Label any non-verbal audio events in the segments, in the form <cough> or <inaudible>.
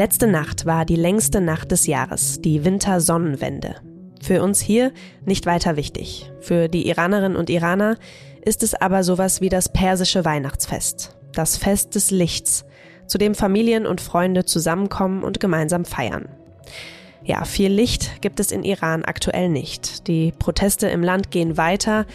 Letzte Nacht war die längste Nacht des Jahres, die Wintersonnenwende. Für uns hier nicht weiter wichtig. Für die Iranerinnen und Iraner ist es aber sowas wie das persische Weihnachtsfest, das Fest des Lichts, zu dem Familien und Freunde zusammenkommen und gemeinsam feiern. Ja, viel Licht gibt es in Iran aktuell nicht. Die Proteste im Land gehen weiter,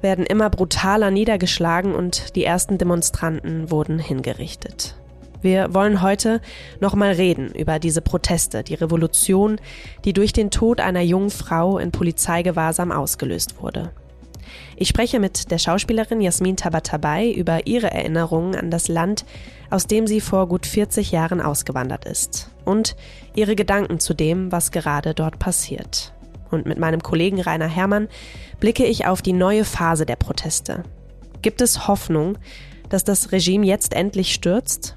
werden immer brutaler niedergeschlagen und die ersten Demonstranten wurden hingerichtet. Wir wollen heute nochmal reden über diese Proteste, die Revolution, die durch den Tod einer jungen Frau in Polizeigewahrsam ausgelöst wurde. Ich spreche mit der Schauspielerin Jasmin Tabatabai über ihre Erinnerungen an das Land, aus dem sie vor gut 40 Jahren ausgewandert ist und ihre Gedanken zu dem, was gerade dort passiert. Und mit meinem Kollegen Rainer Herrmann blicke ich auf die neue Phase der Proteste. Gibt es Hoffnung, dass das Regime jetzt endlich stürzt?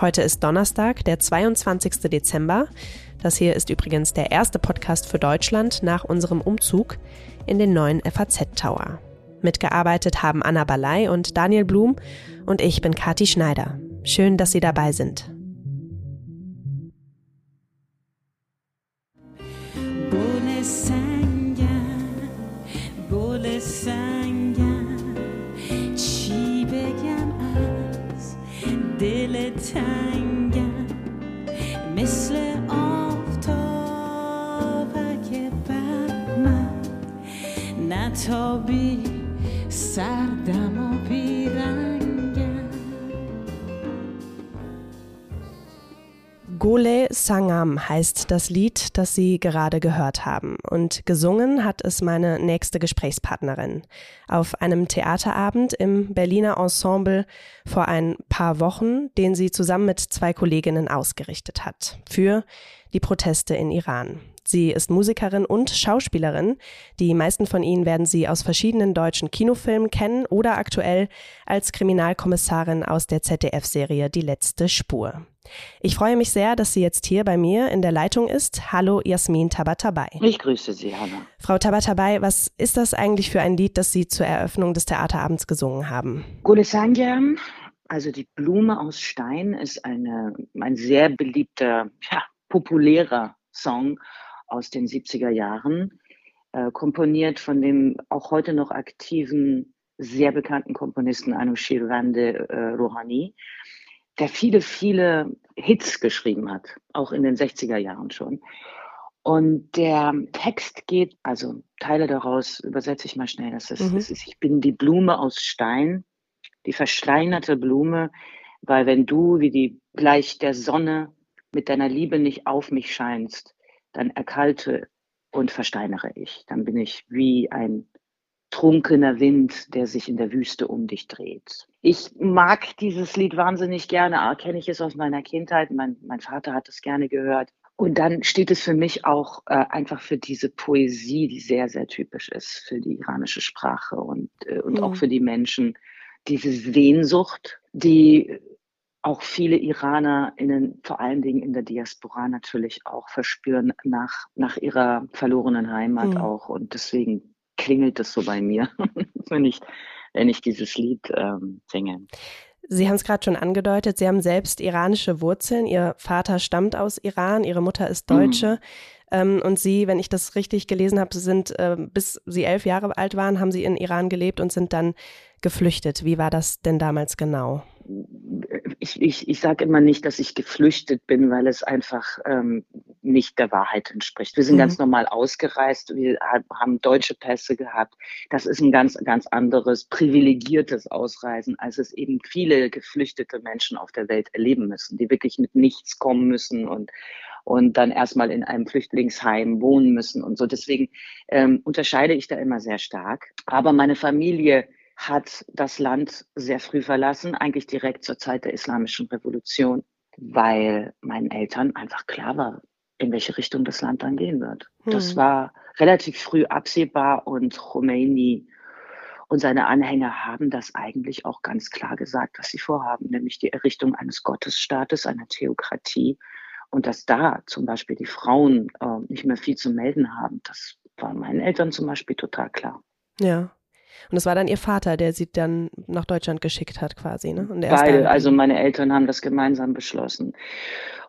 Heute ist Donnerstag, der 22. Dezember. Das hier ist übrigens der erste Podcast für Deutschland nach unserem Umzug in den neuen FAZ-Tower. Mitgearbeitet haben Anna Balay und Daniel Blum und ich bin Kati Schneider. Schön, dass Sie dabei sind. tabi serdem o pirengen Gole Sangam heißt das Lied, das Sie gerade gehört haben. Und gesungen hat es meine nächste Gesprächspartnerin. Auf einem Theaterabend im Berliner Ensemble vor ein paar Wochen, den sie zusammen mit zwei Kolleginnen ausgerichtet hat. Für die Proteste in Iran. Sie ist Musikerin und Schauspielerin. Die meisten von Ihnen werden sie aus verschiedenen deutschen Kinofilmen kennen oder aktuell als Kriminalkommissarin aus der ZDF-Serie Die letzte Spur. Ich freue mich sehr, dass sie jetzt hier bei mir in der Leitung ist. Hallo Jasmin Tabatabai. Ich grüße Sie, Hanna. Frau Tabatabai, was ist das eigentlich für ein Lied, das Sie zur Eröffnung des Theaterabends gesungen haben? Gulesangyam, also die Blume aus Stein, ist eine, ein sehr beliebter, ja, populärer Song aus den 70er Jahren, äh, komponiert von dem auch heute noch aktiven, sehr bekannten Komponisten Anushir Rande äh, Rouhani, der viele, viele Hits geschrieben hat, auch in den 60er Jahren schon. Und der Text geht, also Teile daraus übersetze ich mal schnell. Das ist, mhm. das ist, ich bin die Blume aus Stein, die versteinerte Blume, weil wenn du wie die gleich der Sonne mit deiner Liebe nicht auf mich scheinst, dann erkalte und versteinere ich. Dann bin ich wie ein trunkener Wind, der sich in der Wüste um dich dreht. Ich mag dieses Lied wahnsinnig gerne, kenne ich es aus meiner Kindheit. Mein, mein Vater hat es gerne gehört. Und dann steht es für mich auch äh, einfach für diese Poesie, die sehr, sehr typisch ist für die iranische Sprache und, äh, und mhm. auch für die Menschen. Diese Sehnsucht, die auch viele IranerInnen, vor allen Dingen in der Diaspora natürlich auch verspüren nach, nach ihrer verlorenen Heimat mhm. auch. Und deswegen klingelt es so bei mir, <laughs> wenn ich, wenn ich dieses Lied ähm, singe. Sie haben es gerade schon angedeutet, Sie haben selbst iranische Wurzeln. Ihr Vater stammt aus Iran, Ihre Mutter ist Deutsche. Mhm. Ähm, und Sie, wenn ich das richtig gelesen habe, sind, äh, bis Sie elf Jahre alt waren, haben Sie in Iran gelebt und sind dann geflüchtet. Wie war das denn damals genau? Ich, ich, ich sage immer nicht, dass ich geflüchtet bin, weil es einfach ähm, nicht der Wahrheit entspricht. Wir sind mhm. ganz normal ausgereist, wir haben deutsche Pässe gehabt. Das ist ein ganz, ganz anderes, privilegiertes Ausreisen, als es eben viele geflüchtete Menschen auf der Welt erleben müssen, die wirklich mit nichts kommen müssen und, und dann erstmal in einem Flüchtlingsheim wohnen müssen und so. Deswegen ähm, unterscheide ich da immer sehr stark. Aber meine Familie hat das Land sehr früh verlassen, eigentlich direkt zur Zeit der Islamischen Revolution, weil meinen Eltern einfach klar war, in welche Richtung das Land dann gehen wird. Hm. Das war relativ früh absehbar und Khomeini und seine Anhänger haben das eigentlich auch ganz klar gesagt, was sie vorhaben, nämlich die Errichtung eines Gottesstaates, einer Theokratie. Und dass da zum Beispiel die Frauen äh, nicht mehr viel zu melden haben, das war meinen Eltern zum Beispiel total klar. Ja. Und es war dann ihr Vater, der sie dann nach Deutschland geschickt hat, quasi, ne? Und Beide, also meine Eltern haben das gemeinsam beschlossen.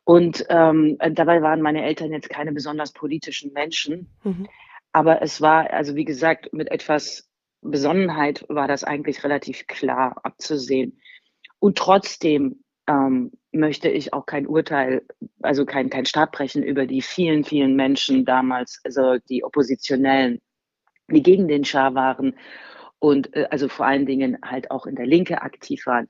Und ähm, dabei waren meine Eltern jetzt keine besonders politischen Menschen. Mhm. Aber es war, also wie gesagt, mit etwas Besonnenheit war das eigentlich relativ klar abzusehen. Und trotzdem ähm, möchte ich auch kein Urteil, also kein, kein Stab brechen über die vielen, vielen Menschen damals, also die Oppositionellen, die gegen den Schah waren und äh, also vor allen Dingen halt auch in der Linke aktiv waren.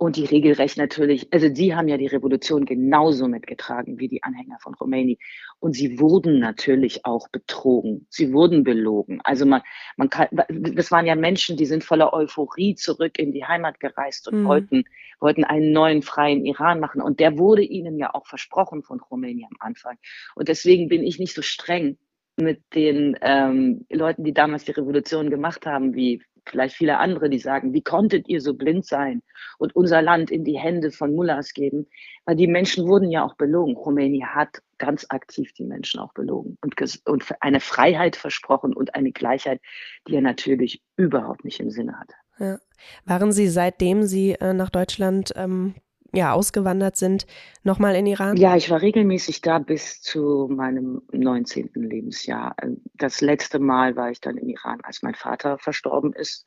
Und die regelrecht natürlich, also die haben ja die Revolution genauso mitgetragen wie die Anhänger von Khomeini. Und sie wurden natürlich auch betrogen. Sie wurden belogen. Also man, man kann, das waren ja Menschen, die sind voller Euphorie zurück in die Heimat gereist und mhm. wollten, wollten einen neuen freien Iran machen. Und der wurde ihnen ja auch versprochen von Khomeini am Anfang. Und deswegen bin ich nicht so streng mit den ähm, Leuten, die damals die Revolution gemacht haben, wie vielleicht viele andere, die sagen, wie konntet ihr so blind sein und unser Land in die Hände von Mullahs geben? Weil die Menschen wurden ja auch belogen. Khomeini hat ganz aktiv die Menschen auch belogen und, und eine Freiheit versprochen und eine Gleichheit, die er natürlich überhaupt nicht im Sinne hatte. Ja. Waren Sie seitdem Sie äh, nach Deutschland ähm, ja, ausgewandert sind, nochmal in Iran? Ja, ich war regelmäßig da bis zu meinem 19. Lebensjahr. Das letzte Mal war ich dann in Iran, als mein Vater verstorben ist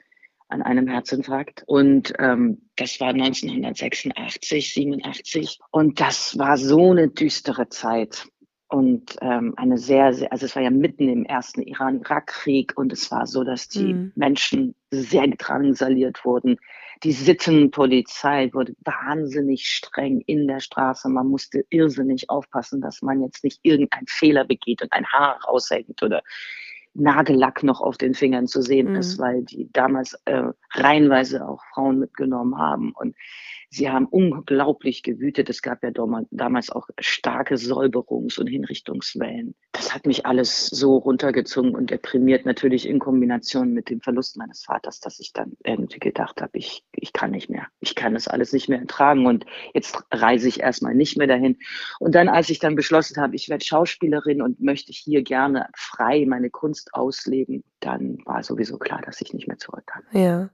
an einem Herzinfarkt. Und ähm, das war 1986, 87. Und das war so eine düstere Zeit. Und ähm, eine sehr, sehr, also es war ja mitten im ersten Iran-Irak-Krieg und es war so, dass die mhm. Menschen sehr drangsaliert wurden die Sittenpolizei wurde wahnsinnig streng in der Straße. Man musste irrsinnig aufpassen, dass man jetzt nicht irgendeinen Fehler begeht und ein Haar raushängt oder Nagellack noch auf den Fingern zu sehen mhm. ist, weil die damals äh, reihenweise auch Frauen mitgenommen haben. Und Sie haben unglaublich gewütet. Es gab ja damals auch starke Säuberungs- und Hinrichtungswellen. Das hat mich alles so runtergezogen und deprimiert, natürlich in Kombination mit dem Verlust meines Vaters, dass ich dann irgendwie gedacht habe, ich, ich kann nicht mehr. Ich kann das alles nicht mehr ertragen und jetzt reise ich erstmal nicht mehr dahin. Und dann, als ich dann beschlossen habe, ich werde Schauspielerin und möchte hier gerne frei meine Kunst ausleben, dann war sowieso klar, dass ich nicht mehr zurück kann. Ja.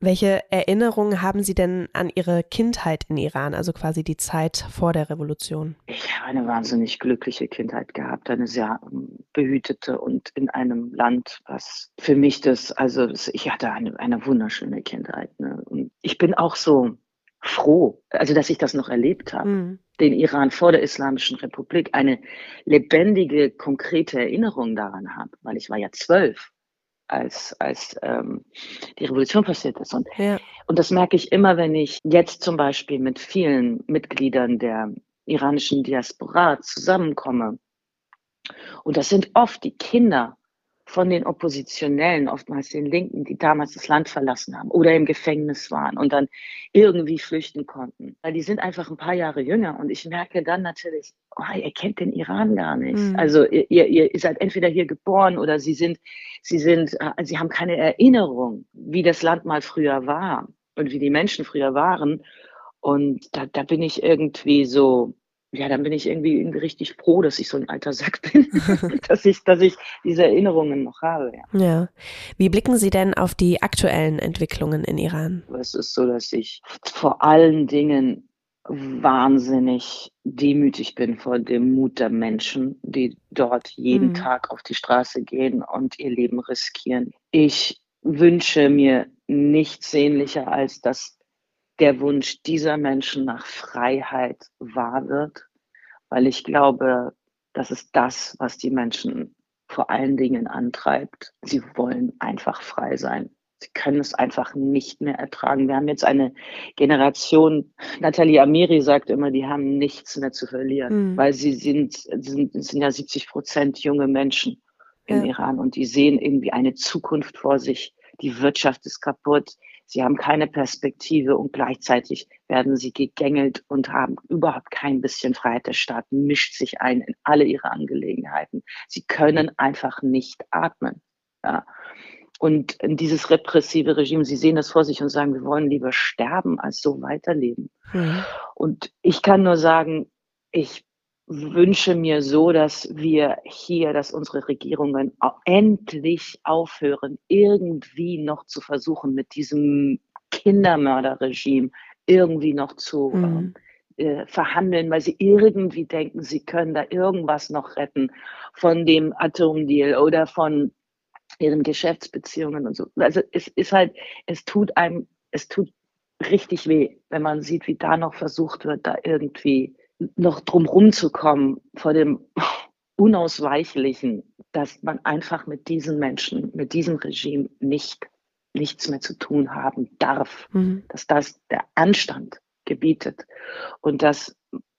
Welche Erinnerungen haben Sie denn an Ihre Kindheit in Iran, also quasi die Zeit vor der Revolution? Ich habe eine wahnsinnig glückliche Kindheit gehabt, eine sehr ähm, behütete und in einem Land, was für mich das, also ich hatte eine, eine wunderschöne Kindheit. Ne? Und ich bin auch so froh, also dass ich das noch erlebt habe. Mhm. Den Iran vor der Islamischen Republik, eine lebendige, konkrete Erinnerung daran habe, weil ich war ja zwölf als, als ähm, die Revolution passiert ist. Und, ja. und das merke ich immer, wenn ich jetzt zum Beispiel mit vielen Mitgliedern der iranischen Diaspora zusammenkomme. Und das sind oft die Kinder von den Oppositionellen, oftmals den Linken, die damals das Land verlassen haben oder im Gefängnis waren und dann irgendwie flüchten konnten. Weil die sind einfach ein paar Jahre jünger und ich merke dann natürlich, oh, ihr kennt den Iran gar nicht. Mhm. Also ihr, ihr, ihr seid entweder hier geboren oder sie sind, sie sind, äh, sie haben keine Erinnerung, wie das Land mal früher war und wie die Menschen früher waren. Und da, da bin ich irgendwie so, ja, dann bin ich irgendwie, richtig froh, dass ich so ein alter Sack <laughs> bin, <laughs> dass ich, dass ich diese Erinnerungen noch habe. Ja. ja. Wie blicken Sie denn auf die aktuellen Entwicklungen in Iran? Es ist so, dass ich vor allen Dingen wahnsinnig demütig bin vor dem Mut der Menschen, die dort jeden mhm. Tag auf die Straße gehen und ihr Leben riskieren. Ich wünsche mir nichts sehnlicher, als dass der Wunsch dieser Menschen nach Freiheit wahr wird, weil ich glaube, das ist das, was die Menschen vor allen Dingen antreibt. Sie wollen einfach frei sein. Sie können es einfach nicht mehr ertragen. Wir haben jetzt eine Generation, Nathalie Amiri sagt immer, die haben nichts mehr zu verlieren, mhm. weil sie sind, sind, sind ja 70 Prozent junge Menschen im ja. Iran und die sehen irgendwie eine Zukunft vor sich. Die Wirtschaft ist kaputt. Sie haben keine Perspektive und gleichzeitig werden sie gegängelt und haben überhaupt kein bisschen Freiheit. Der Staat mischt sich ein in alle ihre Angelegenheiten. Sie können einfach nicht atmen. Ja. Und dieses repressive Regime, sie sehen das vor sich und sagen, wir wollen lieber sterben, als so weiterleben. Mhm. Und ich kann nur sagen, ich wünsche mir so, dass wir hier, dass unsere Regierungen endlich aufhören, irgendwie noch zu versuchen, mit diesem Kindermörderregime irgendwie noch zu mhm. äh, verhandeln, weil sie irgendwie denken, sie können da irgendwas noch retten von dem Atomdeal oder von ihren Geschäftsbeziehungen und so. Also es ist halt, es tut einem, es tut richtig weh, wenn man sieht, wie da noch versucht wird, da irgendwie noch drumherum zu kommen vor dem <laughs> Unausweichlichen, dass man einfach mit diesen Menschen, mit diesem Regime nicht nichts mehr zu tun haben darf, mhm. dass das der Anstand gebietet und dass,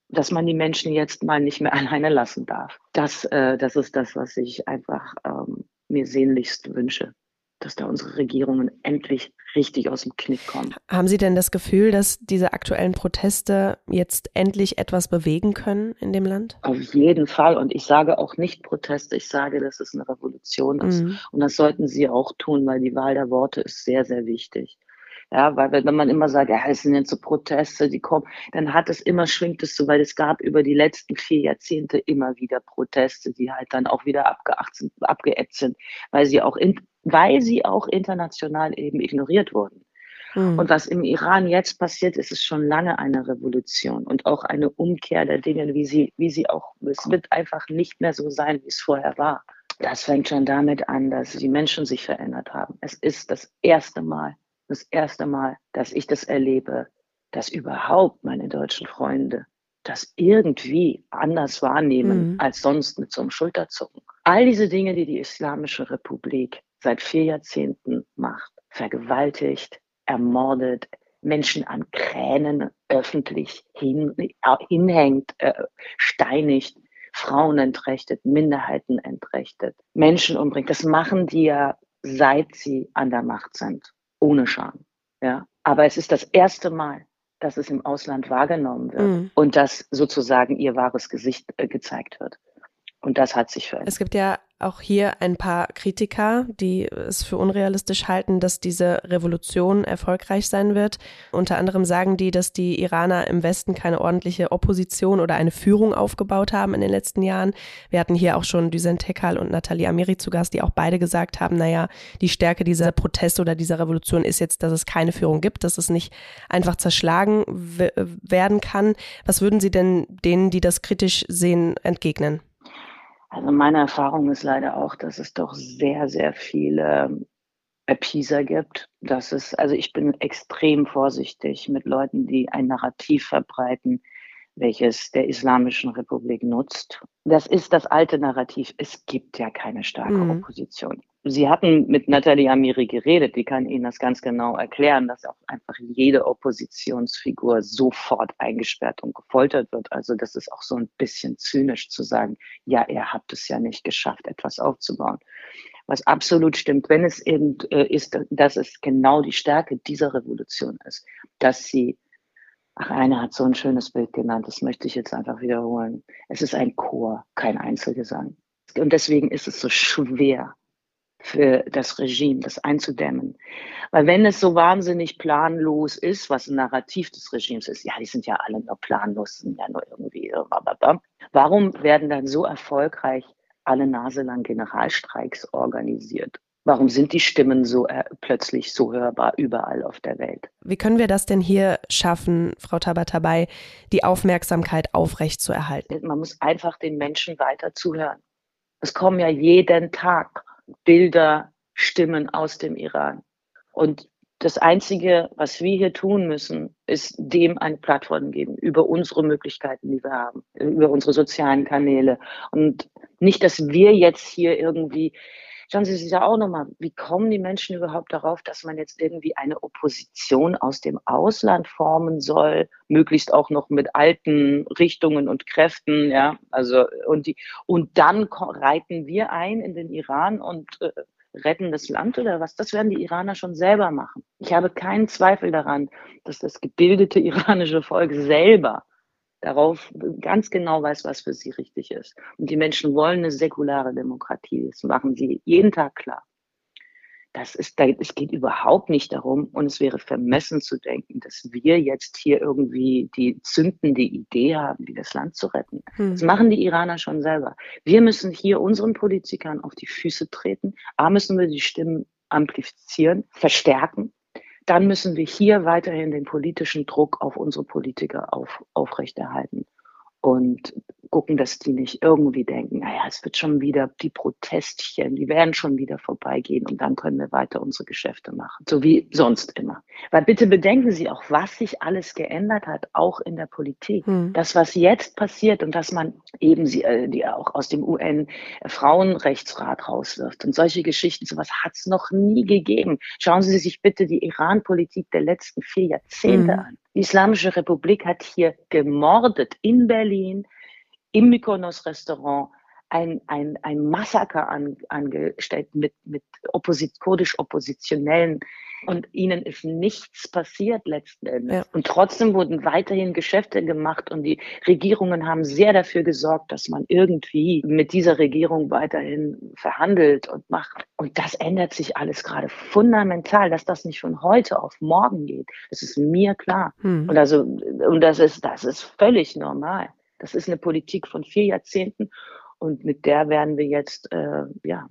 dass man die Menschen jetzt mal nicht mehr <laughs> alleine lassen darf. Das, äh, das ist das, was ich einfach ähm, mir sehnlichst wünsche dass da unsere Regierungen endlich richtig aus dem Knick kommen. Haben Sie denn das Gefühl, dass diese aktuellen Proteste jetzt endlich etwas bewegen können in dem Land? Auf jeden Fall. Und ich sage auch nicht Proteste, ich sage, dass es eine Revolution ist. Mhm. Und das sollten Sie auch tun, weil die Wahl der Worte ist sehr, sehr wichtig. Ja, weil wenn man immer sagt, ja, es sind jetzt so Proteste, die kommen, dann hat es immer, schwingt es so, weil es gab über die letzten vier Jahrzehnte immer wieder Proteste, die halt dann auch wieder abgeacht sind, abgeätzt sind, weil sie auch in, weil sie auch international eben ignoriert wurden. Mhm. Und was im Iran jetzt passiert, ist es schon lange eine Revolution und auch eine Umkehr der Dinge, wie sie, wie sie auch, es wird einfach nicht mehr so sein, wie es vorher war. Das fängt schon damit an, dass die Menschen sich verändert haben. Es ist das erste Mal, das erste Mal, dass ich das erlebe, dass überhaupt meine deutschen Freunde das irgendwie anders wahrnehmen mhm. als sonst mit so einem Schulterzucken. All diese Dinge, die die Islamische Republik seit vier Jahrzehnten macht, vergewaltigt, ermordet, Menschen an Kränen öffentlich hin, äh, hinhängt, äh, steinigt, Frauen entrechtet, Minderheiten entrechtet, Menschen umbringt. Das machen die ja, seit sie an der Macht sind ohne Scham. Ja? Aber es ist das erste Mal, dass es im Ausland wahrgenommen wird mhm. und dass sozusagen ihr wahres Gesicht äh, gezeigt wird. Und das hat sich verändert. Es gibt ja auch hier ein paar Kritiker, die es für unrealistisch halten, dass diese Revolution erfolgreich sein wird. Unter anderem sagen die, dass die Iraner im Westen keine ordentliche Opposition oder eine Führung aufgebaut haben in den letzten Jahren. Wir hatten hier auch schon Düsen Tekal und Nathalie Amiri zu Gast, die auch beide gesagt haben, naja, die Stärke dieser Proteste oder dieser Revolution ist jetzt, dass es keine Führung gibt, dass es nicht einfach zerschlagen werden kann. Was würden Sie denn denen, die das kritisch sehen, entgegnen? Also meine Erfahrung ist leider auch, dass es doch sehr, sehr viele Appeaser gibt. Das ist, also ich bin extrem vorsichtig mit Leuten, die ein Narrativ verbreiten, welches der Islamischen Republik nutzt. Das ist das alte Narrativ. Es gibt ja keine starke mhm. Opposition. Sie hatten mit Nathalie Amiri geredet, die kann Ihnen das ganz genau erklären, dass auch einfach jede Oppositionsfigur sofort eingesperrt und gefoltert wird. Also das ist auch so ein bisschen zynisch zu sagen, ja, er hat es ja nicht geschafft, etwas aufzubauen. Was absolut stimmt, wenn es eben äh, ist, dass es genau die Stärke dieser Revolution ist, dass sie Ach, einer hat so ein schönes Bild genannt, das möchte ich jetzt einfach wiederholen. Es ist ein Chor, kein Einzelgesang. Und deswegen ist es so schwer, für das Regime, das einzudämmen. Weil wenn es so wahnsinnig planlos ist, was ein Narrativ des Regimes ist, ja, die sind ja alle nur planlos, sind ja nur irgendwie, warum werden dann so erfolgreich alle Nase lang Generalstreiks organisiert? Warum sind die Stimmen so äh, plötzlich so hörbar überall auf der Welt? Wie können wir das denn hier schaffen, Frau Tabatabai, die Aufmerksamkeit aufrechtzuerhalten? Man muss einfach den Menschen weiter zuhören. Es kommen ja jeden Tag Bilder, Stimmen aus dem Iran. Und das Einzige, was wir hier tun müssen, ist dem eine Plattform geben über unsere Möglichkeiten, die wir haben, über unsere sozialen Kanäle. Und nicht, dass wir jetzt hier irgendwie, schauen Sie sich ja auch nochmal, wie kommen die Menschen überhaupt darauf, dass man jetzt irgendwie eine Opposition aus dem Ausland formen soll, möglichst auch noch mit alten Richtungen und Kräften, ja, also, und die, und dann reiten wir ein in den Iran und äh, retten das Land oder was? Das werden die Iraner schon selber machen. Ich habe keinen Zweifel daran, dass das gebildete iranische Volk selber darauf ganz genau weiß, was für sie richtig ist. Und die Menschen wollen eine säkulare Demokratie. Das machen sie jeden Tag klar. Das ist, es geht überhaupt nicht darum und es wäre vermessen zu denken, dass wir jetzt hier irgendwie die zündende Idee haben, wie das Land zu retten. Hm. Das machen die Iraner schon selber. Wir müssen hier unseren Politikern auf die Füße treten. A müssen wir die Stimmen amplifizieren, verstärken. Dann müssen wir hier weiterhin den politischen Druck auf unsere Politiker auf, aufrechterhalten und gucken, dass die nicht irgendwie denken, naja, es wird schon wieder die Protestchen, die werden schon wieder vorbeigehen und dann können wir weiter unsere Geschäfte machen, so wie sonst immer. Weil bitte bedenken Sie auch, was sich alles geändert hat, auch in der Politik. Hm. Das, was jetzt passiert und dass man eben sie, äh, die auch aus dem UN-Frauenrechtsrat rauswirft und solche Geschichten, sowas hat es noch nie gegeben. Schauen Sie sich bitte die Iran-Politik der letzten vier Jahrzehnte hm. an. Die Islamische Republik hat hier gemordet in Berlin, im Mykonos-Restaurant, ein, ein, ein Massaker an, angestellt mit, mit Opposit kurdisch-Oppositionellen und ihnen ist nichts passiert letzten Endes. Ja. Und trotzdem wurden weiterhin Geschäfte gemacht und die Regierungen haben sehr dafür gesorgt, dass man irgendwie mit dieser Regierung weiterhin verhandelt und macht. Und das ändert sich alles gerade fundamental, dass das nicht von heute auf morgen geht. Das ist mir klar. Hm. Und also, und das ist, das ist völlig normal. Das ist eine Politik von vier Jahrzehnten und mit der werden wir jetzt, äh, ja,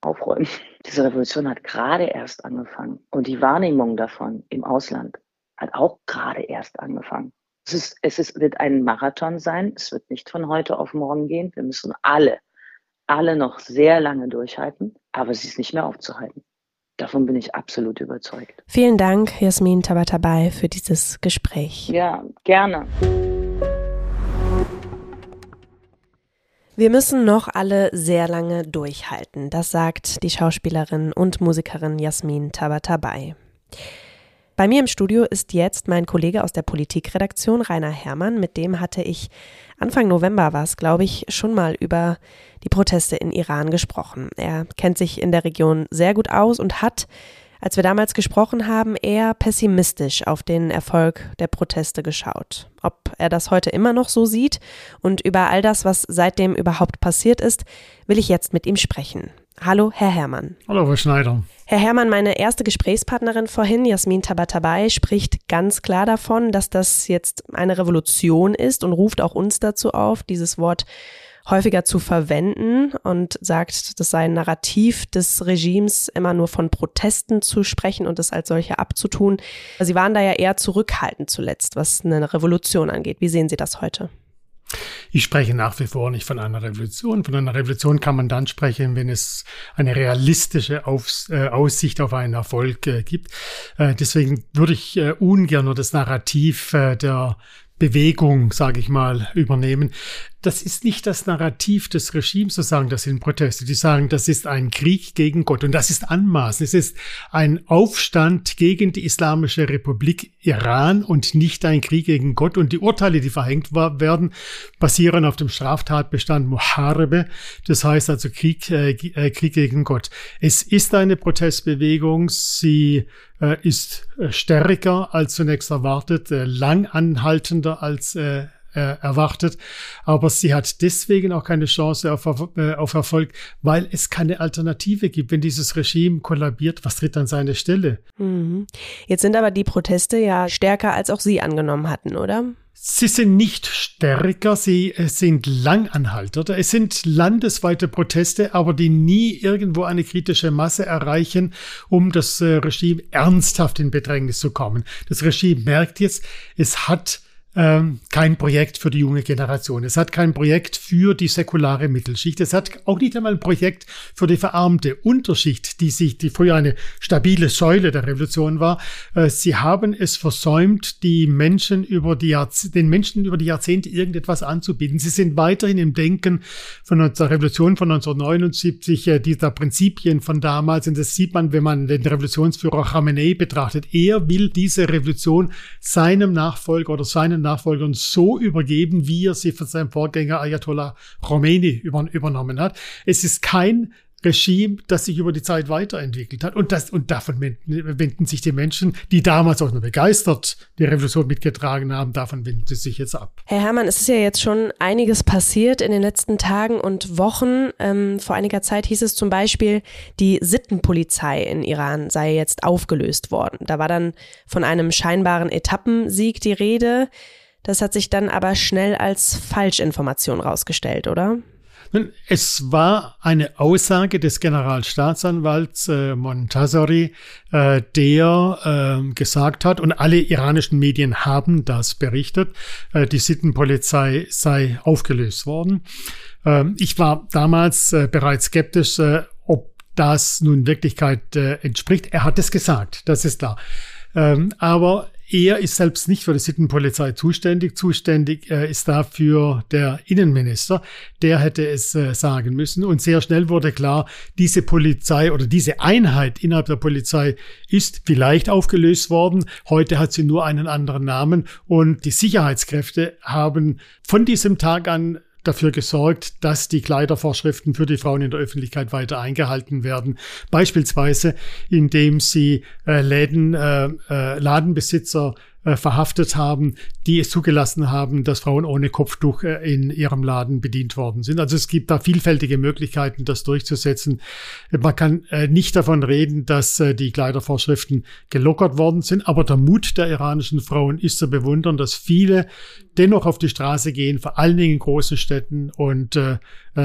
aufräumen. <laughs> Diese Revolution hat gerade erst angefangen und die Wahrnehmung davon im Ausland hat auch gerade erst angefangen. Es, ist, es ist, wird ein Marathon sein. Es wird nicht von heute auf morgen gehen. Wir müssen alle, alle noch sehr lange durchhalten, aber es ist nicht mehr aufzuhalten. Davon bin ich absolut überzeugt. Vielen Dank, Jasmin Tabatabai, für dieses Gespräch. Ja, gerne. Wir müssen noch alle sehr lange durchhalten, das sagt die Schauspielerin und Musikerin Jasmin Tabatabai. Bei mir im Studio ist jetzt mein Kollege aus der Politikredaktion, Rainer Herrmann. Mit dem hatte ich Anfang November war es, glaube ich, schon mal über die Proteste in Iran gesprochen. Er kennt sich in der Region sehr gut aus und hat als wir damals gesprochen haben, eher pessimistisch auf den Erfolg der Proteste geschaut. Ob er das heute immer noch so sieht und über all das, was seitdem überhaupt passiert ist, will ich jetzt mit ihm sprechen. Hallo, Herr Herrmann. Hallo, Frau Schneider. Herr Herrmann, meine erste Gesprächspartnerin vorhin, Jasmin Tabatabai, spricht ganz klar davon, dass das jetzt eine Revolution ist und ruft auch uns dazu auf, dieses Wort häufiger zu verwenden und sagt, das sei ein Narrativ des Regimes, immer nur von Protesten zu sprechen und das als solche abzutun. Sie waren da ja eher zurückhaltend zuletzt, was eine Revolution angeht. Wie sehen Sie das heute? Ich spreche nach wie vor nicht von einer Revolution. Von einer Revolution kann man dann sprechen, wenn es eine realistische Aufs äh, Aussicht auf einen Erfolg äh, gibt. Äh, deswegen würde ich äh, ungern nur das Narrativ äh, der Bewegung, sage ich mal, übernehmen das ist nicht das Narrativ des Regimes, so sagen das in Proteste. Die sagen, das ist ein Krieg gegen Gott und das ist Anmaßen. Es ist ein Aufstand gegen die Islamische Republik Iran und nicht ein Krieg gegen Gott. Und die Urteile, die verhängt werden, basieren auf dem Straftatbestand Muharebe. Das heißt also Krieg, äh, äh Krieg gegen Gott. Es ist eine Protestbewegung. Sie äh, ist äh, stärker als zunächst erwartet, äh, lang anhaltender als äh, äh, erwartet. Aber sie hat deswegen auch keine Chance auf, äh, auf Erfolg, weil es keine Alternative gibt. Wenn dieses Regime kollabiert, was tritt an seine Stelle? Mhm. Jetzt sind aber die Proteste ja stärker, als auch Sie angenommen hatten, oder? Sie sind nicht stärker, sie äh, sind Langanhalter. Es sind landesweite Proteste, aber die nie irgendwo eine kritische Masse erreichen, um das äh, Regime ernsthaft in Bedrängnis zu kommen. Das Regime merkt jetzt, es hat ähm, kein Projekt für die junge Generation. Es hat kein Projekt für die säkulare Mittelschicht. Es hat auch nicht einmal ein Projekt für die verarmte Unterschicht, die sich, die früher eine stabile Säule der Revolution war. Äh, sie haben es versäumt, die Menschen über die den Menschen über die Jahrzehnte irgendetwas anzubieten. Sie sind weiterhin im Denken von der Revolution von 1979, äh, dieser Prinzipien von damals. Und das sieht man, wenn man den Revolutionsführer Khamenei betrachtet. Er will diese Revolution seinem Nachfolger oder seinen Nachfolgern so übergeben, wie er sie von seinem Vorgänger Ayatollah Khomeini über, übernommen hat. Es ist kein Regime, das sich über die Zeit weiterentwickelt hat. Und, das, und davon wenden sich die Menschen, die damals auch nur begeistert die Revolution mitgetragen haben, davon wenden sie sich jetzt ab. Herr Herrmann, es ist ja jetzt schon einiges passiert in den letzten Tagen und Wochen. Ähm, vor einiger Zeit hieß es zum Beispiel, die Sittenpolizei in Iran sei jetzt aufgelöst worden. Da war dann von einem scheinbaren Etappensieg die Rede. Das hat sich dann aber schnell als Falschinformation rausgestellt, oder? Es war eine Aussage des Generalstaatsanwalts äh, Montazori, äh, der äh, gesagt hat, und alle iranischen Medien haben das berichtet, äh, die Sittenpolizei sei aufgelöst worden. Ähm, ich war damals äh, bereits skeptisch, äh, ob das nun Wirklichkeit entspricht. Er hat es gesagt, das ist klar. Ähm, aber er ist selbst nicht für die Sittenpolizei zuständig. Zuständig äh, ist dafür der Innenminister. Der hätte es äh, sagen müssen. Und sehr schnell wurde klar, diese Polizei oder diese Einheit innerhalb der Polizei ist vielleicht aufgelöst worden. Heute hat sie nur einen anderen Namen. Und die Sicherheitskräfte haben von diesem Tag an dafür gesorgt, dass die Kleidervorschriften für die Frauen in der Öffentlichkeit weiter eingehalten werden. Beispielsweise, indem sie äh, Läden, äh, äh, Ladenbesitzer äh, verhaftet haben, die es zugelassen haben, dass Frauen ohne Kopftuch äh, in ihrem Laden bedient worden sind. Also es gibt da vielfältige Möglichkeiten, das durchzusetzen. Man kann äh, nicht davon reden, dass die Kleidervorschriften gelockert worden sind, aber der Mut der iranischen Frauen ist zu bewundern, dass viele dennoch auf die Straße gehen, vor allen Dingen in großen Städten und äh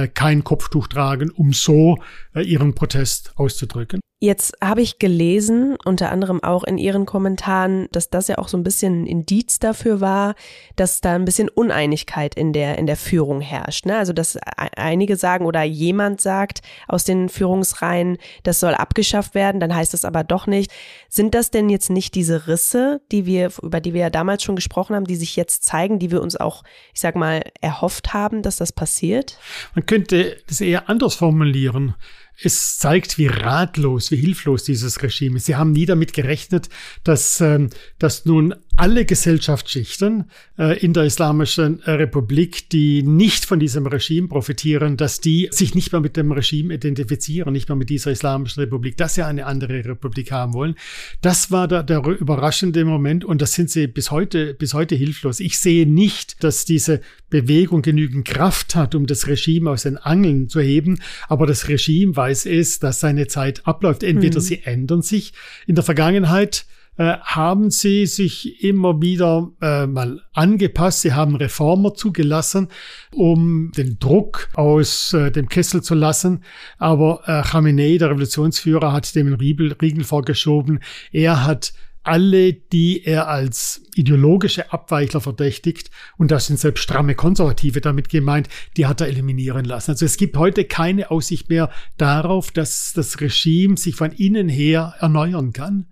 kein Kopftuch tragen, um so äh, ihren Protest auszudrücken. Jetzt habe ich gelesen, unter anderem auch in Ihren Kommentaren, dass das ja auch so ein bisschen ein Indiz dafür war, dass da ein bisschen Uneinigkeit in der, in der Führung herrscht. Ne? Also, dass e-, einige sagen oder jemand sagt aus den Führungsreihen, das soll abgeschafft werden, dann heißt das aber doch nicht. Sind das denn jetzt nicht diese Risse, die wir, über die wir ja damals schon gesprochen haben, die sich jetzt zeigen, die wir uns auch, ich sag mal, erhofft haben, dass das passiert? Man könnte das eher anders formulieren es zeigt, wie ratlos, wie hilflos dieses Regime ist. Sie haben nie damit gerechnet, dass, ähm, dass nun alle Gesellschaftsschichten äh, in der Islamischen Republik, die nicht von diesem Regime profitieren, dass die sich nicht mehr mit dem Regime identifizieren, nicht mehr mit dieser Islamischen Republik, dass sie eine andere Republik haben wollen. Das war der, der überraschende Moment und das sind sie bis heute, bis heute hilflos. Ich sehe nicht, dass diese Bewegung genügend Kraft hat, um das Regime aus den Angeln zu heben, aber das Regime weiß es, dass seine Zeit abläuft. Entweder mhm. sie ändern sich in der Vergangenheit, äh, haben sie sich immer wieder äh, mal angepasst. Sie haben Reformer zugelassen, um den Druck aus äh, dem Kessel zu lassen. Aber äh, Khamenei, der Revolutionsführer, hat dem Riegel, Riegel vorgeschoben. Er hat alle, die er als ideologische Abweichler verdächtigt, und das sind selbst stramme Konservative damit gemeint, die hat er eliminieren lassen. Also es gibt heute keine Aussicht mehr darauf, dass das Regime sich von innen her erneuern kann.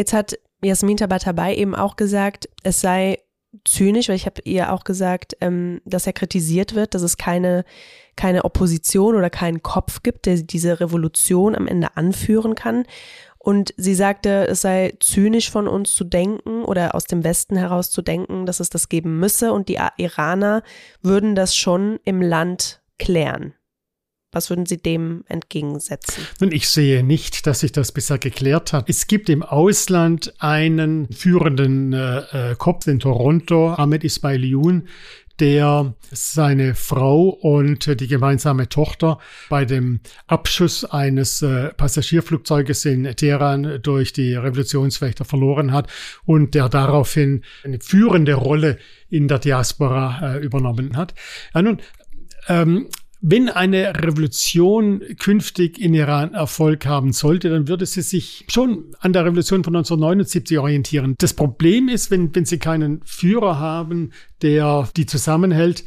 Jetzt hat Jasmin Tabatabai eben auch gesagt, es sei zynisch, weil ich habe ihr auch gesagt, ähm, dass er kritisiert wird, dass es keine, keine Opposition oder keinen Kopf gibt, der diese Revolution am Ende anführen kann. Und sie sagte, es sei zynisch von uns zu denken oder aus dem Westen heraus zu denken, dass es das geben müsse und die Iraner würden das schon im Land klären. Was würden Sie dem entgegensetzen? Nun, ich sehe nicht, dass sich das bisher geklärt hat. Es gibt im Ausland einen führenden äh, äh Kopf in Toronto, Ahmed Ismail Yoon, der seine Frau und die gemeinsame Tochter bei dem Abschuss eines äh, Passagierflugzeuges in Teheran durch die Revolutionswächter verloren hat und der daraufhin eine führende Rolle in der Diaspora äh, übernommen hat. Ja, nun, ähm, wenn eine Revolution künftig in Iran Erfolg haben sollte, dann würde sie sich schon an der Revolution von 1979 orientieren. Das Problem ist, wenn, wenn sie keinen Führer haben, der die zusammenhält,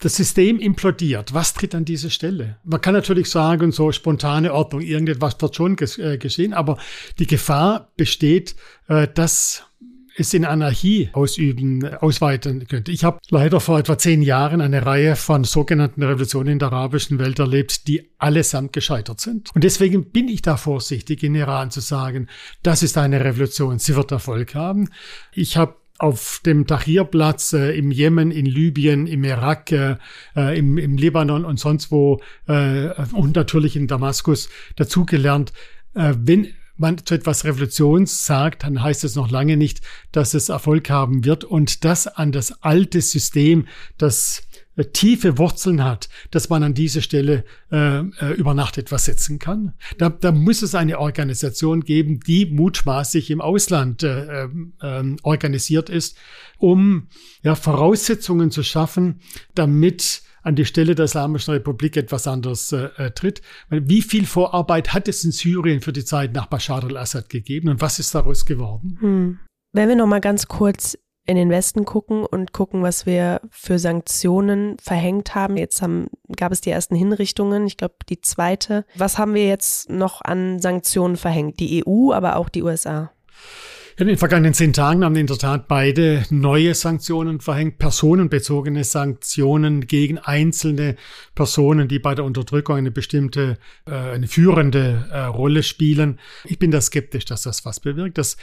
das System implodiert. Was tritt an diese Stelle? Man kann natürlich sagen, so spontane Ordnung, irgendetwas wird schon äh, geschehen, aber die Gefahr besteht, äh, dass es in Anarchie ausüben, ausweiten könnte. Ich habe leider vor etwa zehn Jahren eine Reihe von sogenannten Revolutionen in der arabischen Welt erlebt, die allesamt gescheitert sind. Und deswegen bin ich da vorsichtig, in Iran zu sagen, das ist eine Revolution, sie wird Erfolg haben. Ich habe auf dem Tahrirplatz äh, im Jemen, in Libyen, im Irak, äh, äh, im, im Libanon und sonst wo äh, und natürlich in Damaskus dazugelernt. Äh, wenn man zu etwas Revolutions sagt, dann heißt es noch lange nicht, dass es Erfolg haben wird und das an das alte System, das äh, tiefe Wurzeln hat, dass man an diese Stelle äh, äh, über Nacht etwas setzen kann. Da, da muss es eine Organisation geben, die mutmaßlich im Ausland äh, äh, organisiert ist, um ja, Voraussetzungen zu schaffen, damit an die Stelle der Islamischen Republik etwas anderes äh, äh tritt. Wie viel Vorarbeit hat es in Syrien für die Zeit nach Bashar al-Assad gegeben und was ist daraus geworden? Hm. Wenn wir noch mal ganz kurz in den Westen gucken und gucken, was wir für Sanktionen verhängt haben. Jetzt haben, gab es die ersten Hinrichtungen, ich glaube die zweite. Was haben wir jetzt noch an Sanktionen verhängt? Die EU, aber auch die USA? In den vergangenen zehn Tagen haben in der Tat beide neue Sanktionen verhängt, personenbezogene Sanktionen gegen einzelne Personen, die bei der Unterdrückung eine bestimmte, äh, eine führende äh, Rolle spielen. Ich bin da skeptisch, dass das was bewirkt. Das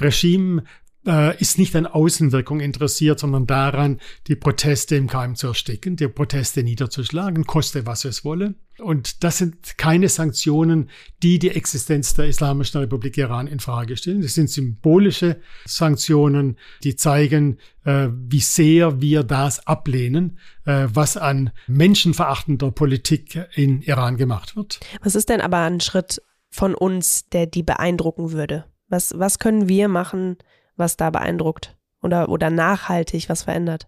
Regime äh, ist nicht an Außenwirkung interessiert, sondern daran, die Proteste im Keim zu ersticken, die Proteste niederzuschlagen, koste was es wolle. Und das sind keine Sanktionen, die die Existenz der Islamischen Republik Iran in Frage stellen. Das sind symbolische Sanktionen, die zeigen, äh, wie sehr wir das ablehnen, äh, was an menschenverachtender Politik in Iran gemacht wird. Was ist denn aber ein Schritt von uns, der die beeindrucken würde? Was, was können wir machen, was da beeindruckt oder, oder nachhaltig was verändert?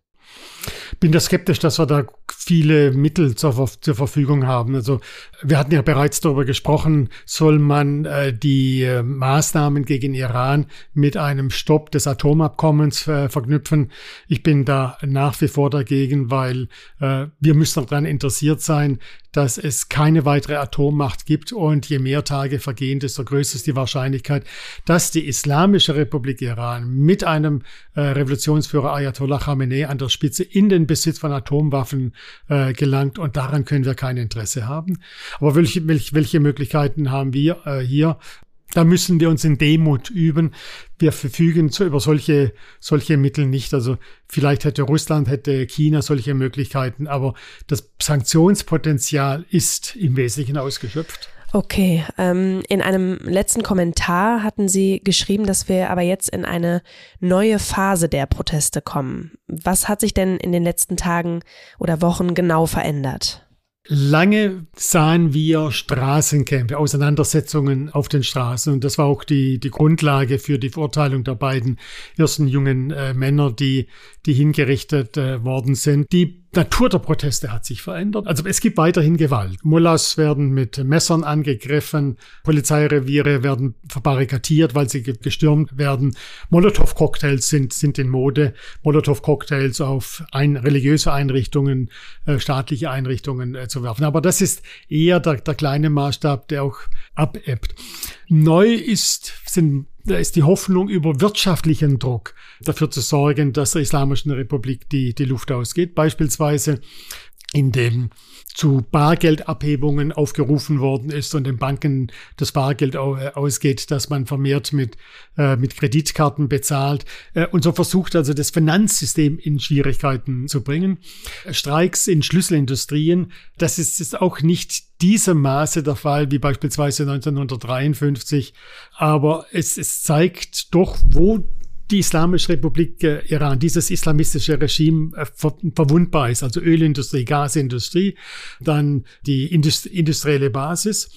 bin da skeptisch, dass wir da viele Mittel zur, zur Verfügung haben. Also wir hatten ja bereits darüber gesprochen, soll man äh, die äh, Maßnahmen gegen Iran mit einem Stopp des Atomabkommens äh, verknüpfen. Ich bin da nach wie vor dagegen, weil äh, wir müssen daran interessiert sein, dass es keine weitere Atommacht gibt und je mehr Tage vergehen, desto größer ist die Wahrscheinlichkeit, dass die Islamische Republik Iran mit einem äh, Revolutionsführer Ayatollah Khamenei an der Spitze in den Besitz von Atomwaffen äh, gelangt und daran können wir kein Interesse haben. Aber welche, welche, welche Möglichkeiten haben wir äh, hier? Da müssen wir uns in Demut üben. Wir verfügen zu, über solche, solche Mittel nicht. Also vielleicht hätte Russland, hätte China solche Möglichkeiten, aber das Sanktionspotenzial ist im Wesentlichen ausgeschöpft. Okay, ähm, in einem letzten Kommentar hatten Sie geschrieben, dass wir aber jetzt in eine neue Phase der Proteste kommen. Was hat sich denn in den letzten Tagen oder Wochen genau verändert? Lange sahen wir Straßenkämpfe, Auseinandersetzungen auf den Straßen und das war auch die, die Grundlage für die Verurteilung der beiden ersten jungen äh, Männer, die, die hingerichtet äh, worden sind. Die Natur der Proteste hat sich verändert. Also es gibt weiterhin Gewalt. Mullahs werden mit Messern angegriffen, Polizeireviere werden verbarrikadiert, weil sie gestürmt werden. Molotow-Cocktails sind, sind in Mode. Molotow-Cocktails auf ein, religiöse Einrichtungen, äh, staatliche Einrichtungen äh, zu werfen. Aber das ist eher der, der kleine Maßstab, der auch abebbt. Neu ist, sind da ist die Hoffnung über wirtschaftlichen Druck dafür zu sorgen, dass der Islamischen Republik die, die Luft ausgeht. Beispielsweise indem zu Bargeldabhebungen aufgerufen worden ist und den Banken das Bargeld ausgeht, dass man vermehrt mit, äh, mit Kreditkarten bezahlt äh, und so versucht also das Finanzsystem in Schwierigkeiten zu bringen. Streiks in Schlüsselindustrien, das ist, ist auch nicht diesem Maße der Fall wie beispielsweise 1953, aber es, es zeigt doch, wo die Islamische Republik äh, Iran, dieses islamistische Regime äh, ver verwundbar ist, also Ölindustrie, Gasindustrie, dann die Indust industrielle Basis.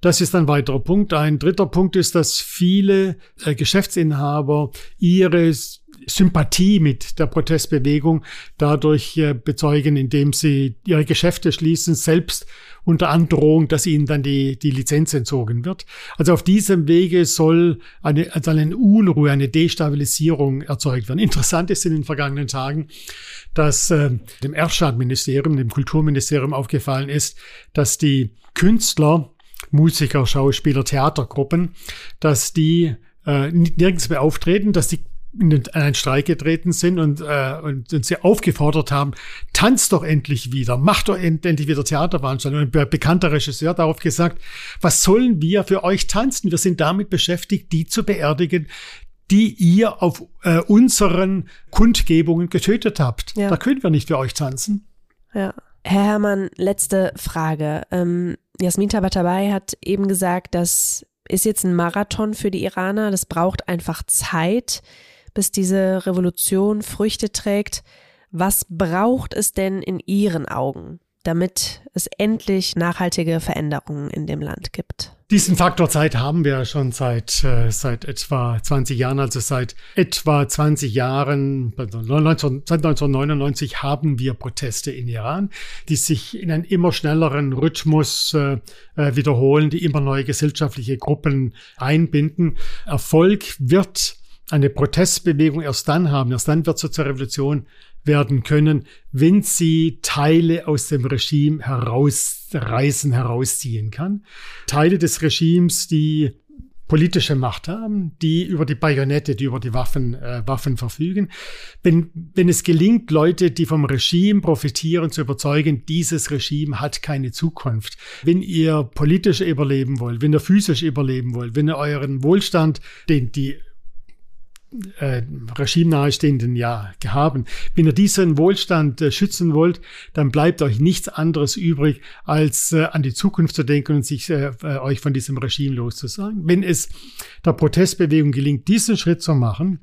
Das ist ein weiterer Punkt. Ein dritter Punkt ist, dass viele äh, Geschäftsinhaber ihre Sympathie mit der Protestbewegung dadurch äh, bezeugen, indem sie ihre Geschäfte schließen, selbst unter Androhung, dass ihnen dann die, die Lizenz entzogen wird. Also auf diesem Wege soll eine, also eine Unruhe, eine Destabilisierung erzeugt werden. Interessant ist in den vergangenen Tagen, dass äh, dem Erschad-Ministerium, dem Kulturministerium aufgefallen ist, dass die Künstler, Musiker, Schauspieler, Theatergruppen, dass die äh, nirgends mehr auftreten, dass die in einen Streik getreten sind und, äh, und, und sie aufgefordert haben, tanzt doch endlich wieder, macht doch endlich wieder Theaterveranstaltungen. Und ein bekannter Regisseur darauf gesagt, was sollen wir für euch tanzen? Wir sind damit beschäftigt, die zu beerdigen, die ihr auf äh, unseren Kundgebungen getötet habt. Ja. Da können wir nicht für euch tanzen. Ja. Herr Herrmann, letzte Frage. Ähm, Jasmin Tabatabai hat eben gesagt, das ist jetzt ein Marathon für die Iraner. Das braucht einfach Zeit, bis diese Revolution Früchte trägt. Was braucht es denn in Ihren Augen, damit es endlich nachhaltige Veränderungen in dem Land gibt? Diesen Faktor Zeit haben wir schon seit, äh, seit etwa 20 Jahren, also seit etwa 20 Jahren, 19, seit 1999 haben wir Proteste in Iran, die sich in einen immer schnelleren Rhythmus äh, äh, wiederholen, die immer neue gesellschaftliche Gruppen einbinden. Erfolg wird eine Protestbewegung erst dann haben, erst dann wird sie zur Revolution werden können, wenn sie Teile aus dem Regime herausreißen, herausziehen kann. Teile des Regimes, die politische Macht haben, die über die Bajonette, die über die Waffen, äh, Waffen verfügen. Wenn, wenn es gelingt, Leute, die vom Regime profitieren, zu überzeugen, dieses Regime hat keine Zukunft. Wenn ihr politisch überleben wollt, wenn ihr physisch überleben wollt, wenn ihr euren Wohlstand, den die äh, Regime nahestehenden ja haben. Wenn ihr diesen Wohlstand äh, schützen wollt, dann bleibt euch nichts anderes übrig, als äh, an die Zukunft zu denken und sich äh, äh, euch von diesem Regime loszusagen. Wenn es der Protestbewegung gelingt, diesen Schritt zu machen,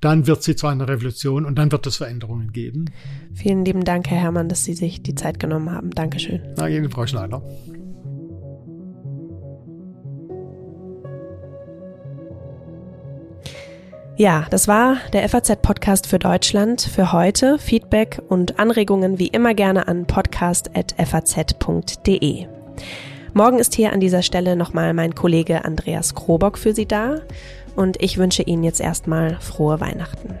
dann wird sie zu einer Revolution und dann wird es Veränderungen geben. Vielen lieben Dank, Herr Herrmann, dass Sie sich die Zeit genommen haben. Dankeschön. Na, Ihnen, Frau Schneider. Ja, das war der FAZ-Podcast für Deutschland für heute. Feedback und Anregungen wie immer gerne an podcast.faz.de. Morgen ist hier an dieser Stelle nochmal mein Kollege Andreas Krobock für Sie da und ich wünsche Ihnen jetzt erstmal frohe Weihnachten.